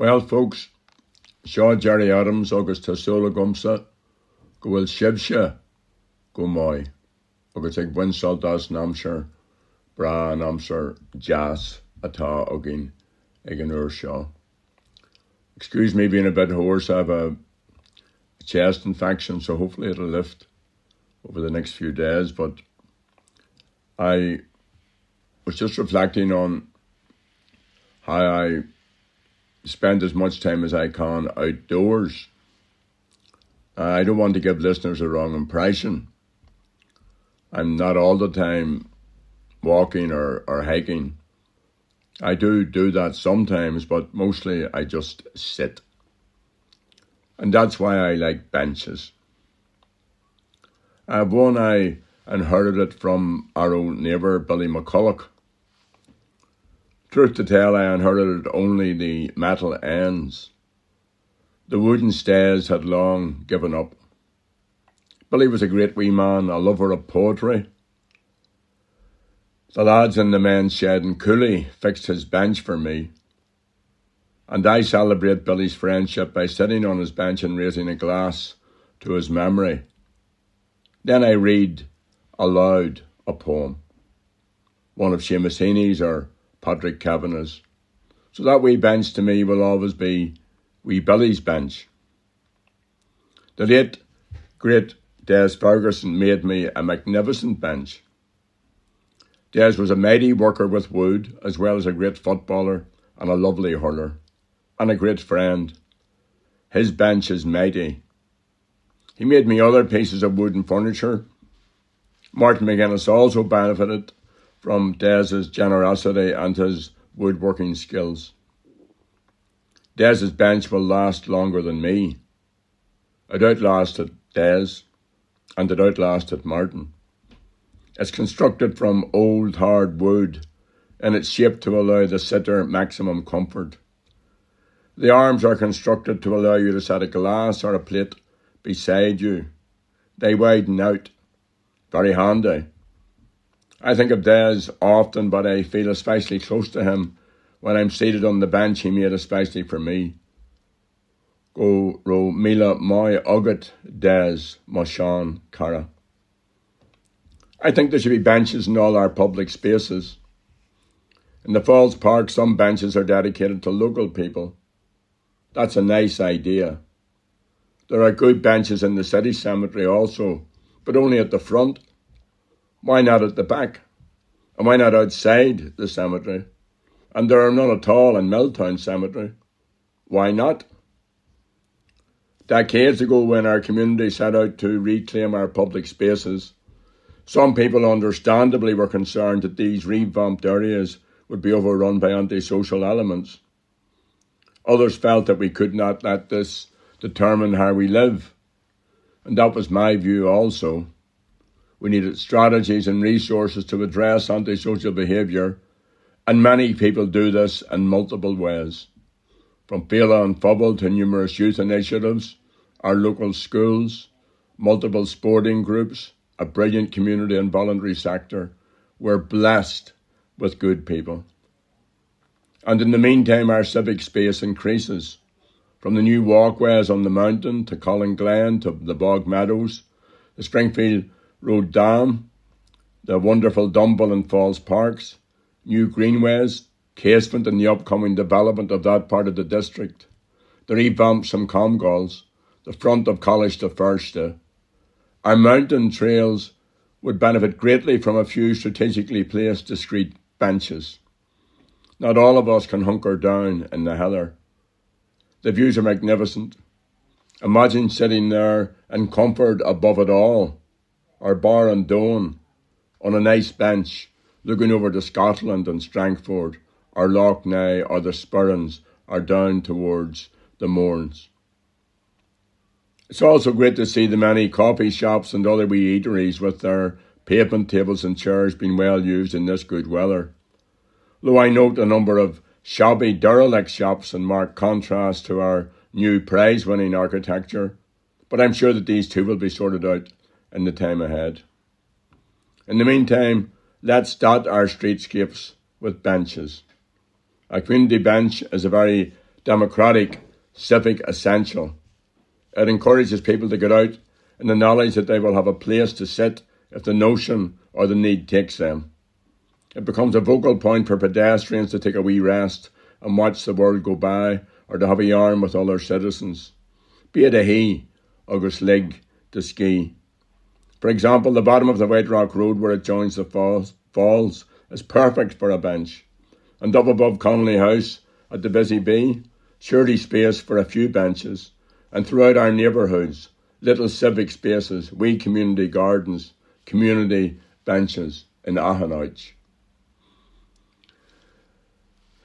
Well, folks, Shaw Gerry Adams August Tassola Gumsa go bhfuil sibse go mai agus ag buin soltas námsir bra an jazz atá ag an uair seo. Excuse me being a bit hoarse, I have a chest infection, so hopefully it'll lift over the next few days. But I was just reflecting on how I spend as much time as I can outdoors. I don't want to give listeners a wrong impression. I'm not all the time walking or, or hiking. I do do that sometimes, but mostly I just sit. And that's why I like benches. I have one I inherited it from our old neighbour Billy McCulloch. Truth to tell, I inherited only the metal ends. The wooden stairs had long given up. Billy was a great wee man, a lover of poetry. The lads in the men's shed in Cooley fixed his bench for me, and I celebrate Billy's friendship by sitting on his bench and raising a glass to his memory. Then I read aloud a poem, one of Seamus Heaney's or Patrick Kavanagh's. So that wee bench to me will always be wee Billy's bench. The late, great Des Ferguson made me a magnificent bench. Des was a mighty worker with wood, as well as a great footballer and a lovely hurler and a great friend. His bench is mighty. He made me other pieces of wooden furniture. Martin McGuinness also benefited from Des's generosity and his woodworking skills. Des's bench will last longer than me. It outlasted Dez, and it outlasted Martin. It's constructed from old hard wood, and it's shaped to allow the sitter maximum comfort. The arms are constructed to allow you to set a glass or a plate beside you. They widen out. Very handy. I think of Des often, but I feel especially close to him when I'm seated on the bench he made especially for me. Go ro mila my ugat Des Moshan Cara. I think there should be benches in all our public spaces. In the Falls Park, some benches are dedicated to local people. That's a nice idea. There are good benches in the city cemetery also, but only at the front. Why not at the back? And why not outside the cemetery? And there are none at all in Milltown Cemetery. Why not? Decades ago, when our community set out to reclaim our public spaces, some people understandably were concerned that these revamped areas would be overrun by antisocial elements. Others felt that we could not let this determine how we live. And that was my view also. We needed strategies and resources to address antisocial behaviour, and many people do this in multiple ways. From Féile an Phobail to numerous youth initiatives, our local schools, multiple sporting groups, a brilliant community and voluntary sector, we're blessed with good people. And in the meantime, our civic space increases. From the new walkways on the mountain to Colin Glen to the Bog Meadows, the Springfield Road Dam, the wonderful Dunville and Falls Parks, new greenways, casement and the upcoming development of that part of the district, the revamp some Comgalls, the front of Coláiste Feirste. Uh, our mountain trails would benefit greatly from a few strategically placed discreet benches. Not all of us can hunker down in the heather. The views are magnificent. Imagine sitting there in comfort above it all, or bar and Doan, on a nice bench, looking over to Scotland and Strangford, or Lough Neagh, or the Sperrins, or down towards the Mournes. It's also great to see the many coffee shops and other wee eateries with their pavement tables and chairs being well used in this good weather though I note a number of shabby derelict shops in marked contrast to our new prize winning architecture, but I'm sure that these too will be sorted out in the time ahead. In the meantime, let's dot our streetscapes with benches. A community bench is a very democratic, civic essential. It encourages people to get out in the knowledge that they will have a place to sit if the notion or the need takes them. It becomes a vocal point for pedestrians to take a wee rest and watch the world go by or to have a yarn with other citizens. Be it a he, August Lig, to ski. For example, the bottom of the White Rock Road where it joins the falls, falls is perfect for a bench. And up above Connolly House at the Busy Bee, surely space for a few benches. And throughout our neighbourhoods, little civic spaces, wee community gardens, community benches in Ahanouch.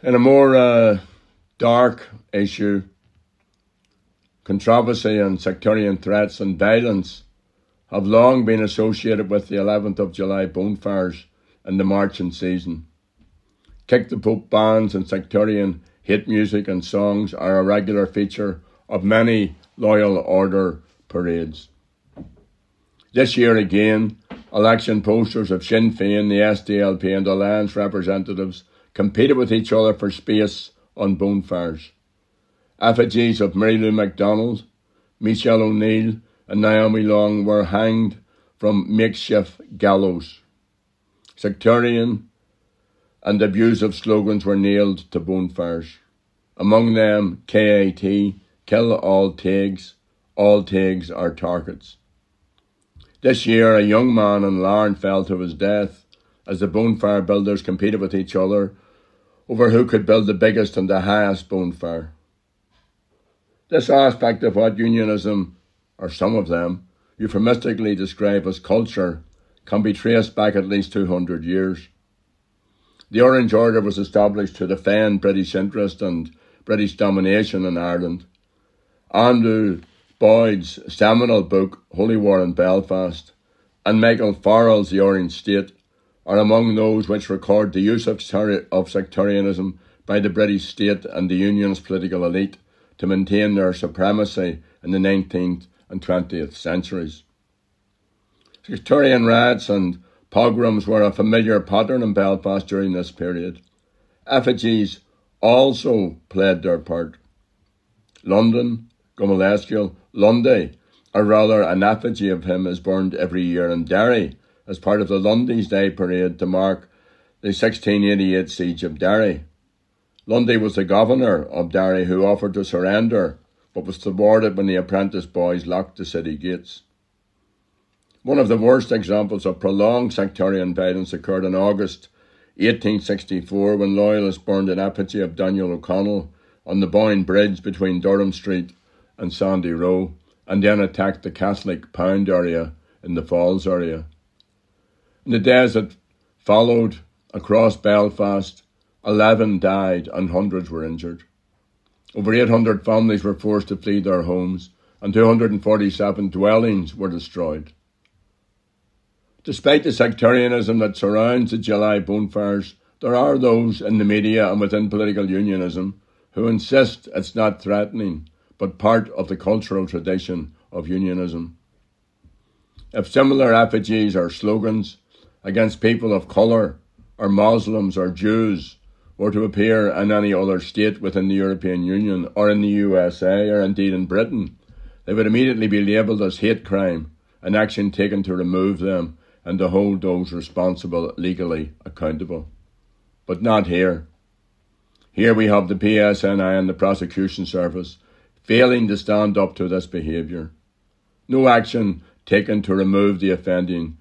In a more uh, dark issue, controversy and sectarian threats and violence have long been associated with the 11th of July bonfires and the marching season. Kick the Pope bands and sectarian hate music and songs are a regular feature of many loyal order parades. This year again, election posters of Sinn Féin, the SDLP, and the Alliance representatives competed with each other for space on bonfires. Effigies of Mary Lou McDonald, Michelle O'Neill, and Naomi Long were hanged from makeshift gallows. Sectarian and abusive slogans were nailed to bonfires. Among them, KAT, kill all tags, all tags are targets. This year, a young man in Larne fell to his death as the bonfire builders competed with each other over who could build the biggest and the highest bonfire. This aspect of what unionism, or some of them, euphemistically describe as culture can be traced back at least 200 years. The Orange Order was established to defend British interest and British domination in Ireland. Andrew Boyd's seminal book, Holy War in Belfast, and Michael Farrell's The Orange State are among those which record the use of, of sectarianism by the British state and the Union's political elite to maintain their supremacy in the 19th and 20th centuries. Sectarian riots and pogroms were a familiar pattern in Belfast during this period. Effigies also played their part. London, Gomalescuil, Lundy, or rather an effigy of him is burned every year in Derry as part of the Lundy's Day parade to mark the 1688 siege of Derry. Lundy was the governor of Derry who offered to surrender but was thwarted when the apprentice boys locked the city gates. One of the worst examples of prolonged sectarian violence occurred in August 1864 when Loyalists burned an effigy of Daniel O'Connell on the Boyne Bridge between Durham Street and Sandy Row and then attacked the Catholic Pound area in the Falls area. In the days that followed across Belfast, 11 died and hundreds were injured. Over 800 families were forced to flee their homes and 247 dwellings were destroyed. Despite the sectarianism that surrounds the July bonfires, there are those in the media and within political unionism who insist it's not threatening, but part of the cultural tradition of unionism. If similar effigies or slogans against people of colour, or Muslims, or Jews, were to appear in any other state within the European Union, or in the USA, or indeed in Britain, they would immediately be labelled as hate crime and action taken to remove them and to hold those responsible legally accountable. But not here. Here we have the PSNI and the prosecution service failing to stand up to this behaviour. No action taken to remove the offending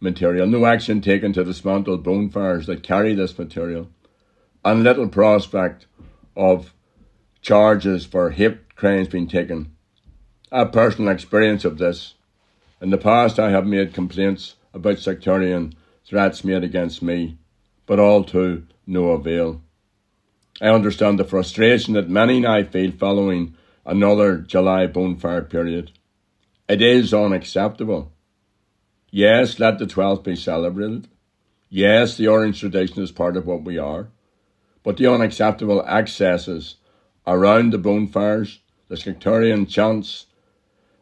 material, no action taken to dismantle bonfires that carry this material, and little prospect of charges for hate crimes being taken. I have personal experience of this. In the past, I have made complaints about sectarian threats made against me, but all to no avail. I understand the frustration that many now feel following another July bonfire period. It is unacceptable. Yes, let the 12th be celebrated. Yes, the orange tradition is part of what we are. But the unacceptable excesses around the bonfires, the sectarian chants,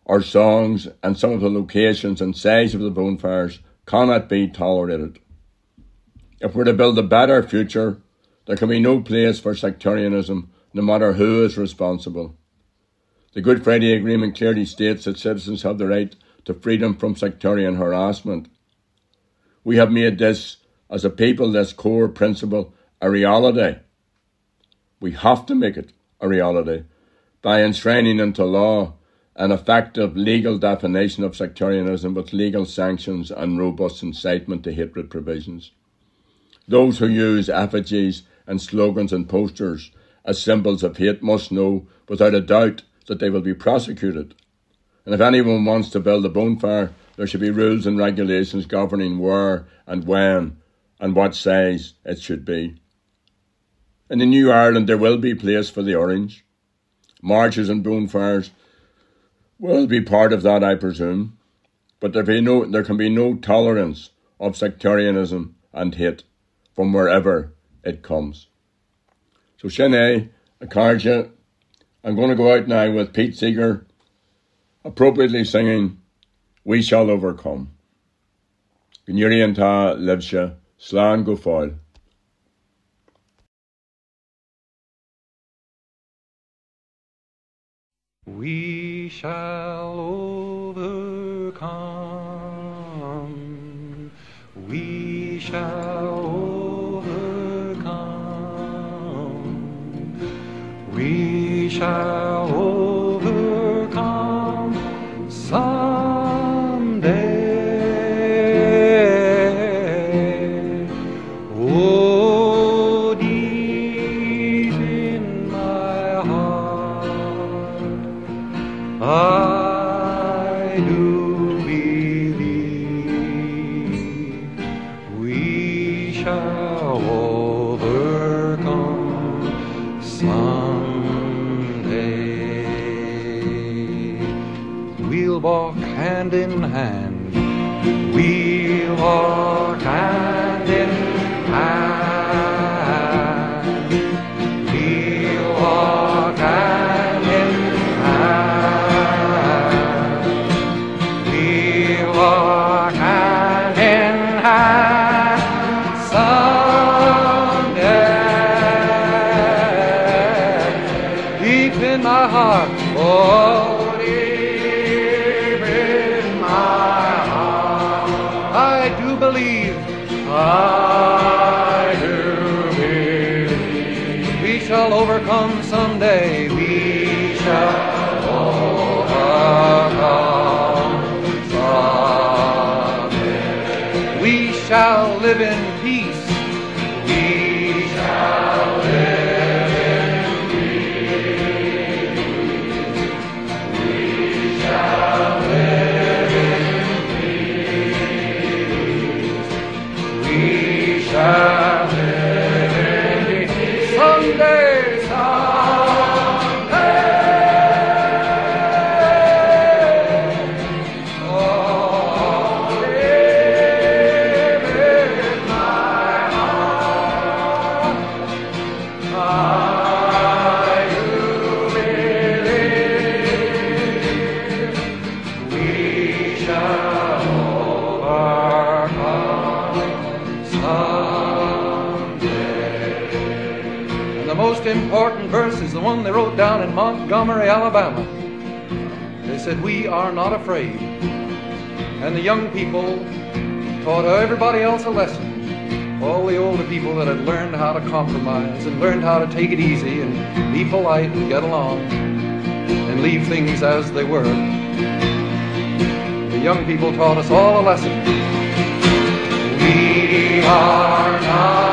our songs, and some of the locations and size of the bonfires cannot be tolerated. If we're to build a better future, there can be no place for sectarianism no matter who is responsible. The Good Friday Agreement clearly states that citizens have the right to freedom from sectarian harassment. We have made this, as a people, this core principle a reality. We have to make it a reality by enshrining into law an effective legal definition of sectarianism with legal sanctions and robust incitement to hatred provisions. Those who use effigies and slogans and posters as symbols of hate must know without a doubt that they will be prosecuted. And if anyone wants to build a bonfire, there should be rules and regulations governing where and when and what size it should be. In the New Ireland, there will be place for the orange. Marches and bonfires will be part of that, I presume. But there, be no, there can be no tolerance of sectarianism and hate from wherever it comes. So, Shane, Akarja, I'm going to go out now with Pete Seeger appropriately singing We Shall Overcome. Gnyurianta Levsha, Slan Gofoil. We shall overcome. We shall overcome. We shall overcome Walk hand in hand. We'll walk hand in hand. We'll walk hand in hand. We'll walk hand in hand someday. Deep in my heart, oh, overcome someday. We shall overcome someday. We shall one they wrote down in Montgomery, Alabama. They said, We are not afraid. And the young people taught everybody else a lesson. All the older people that had learned how to compromise and learned how to take it easy and be polite and get along and leave things as they were. The young people taught us all a lesson. We are not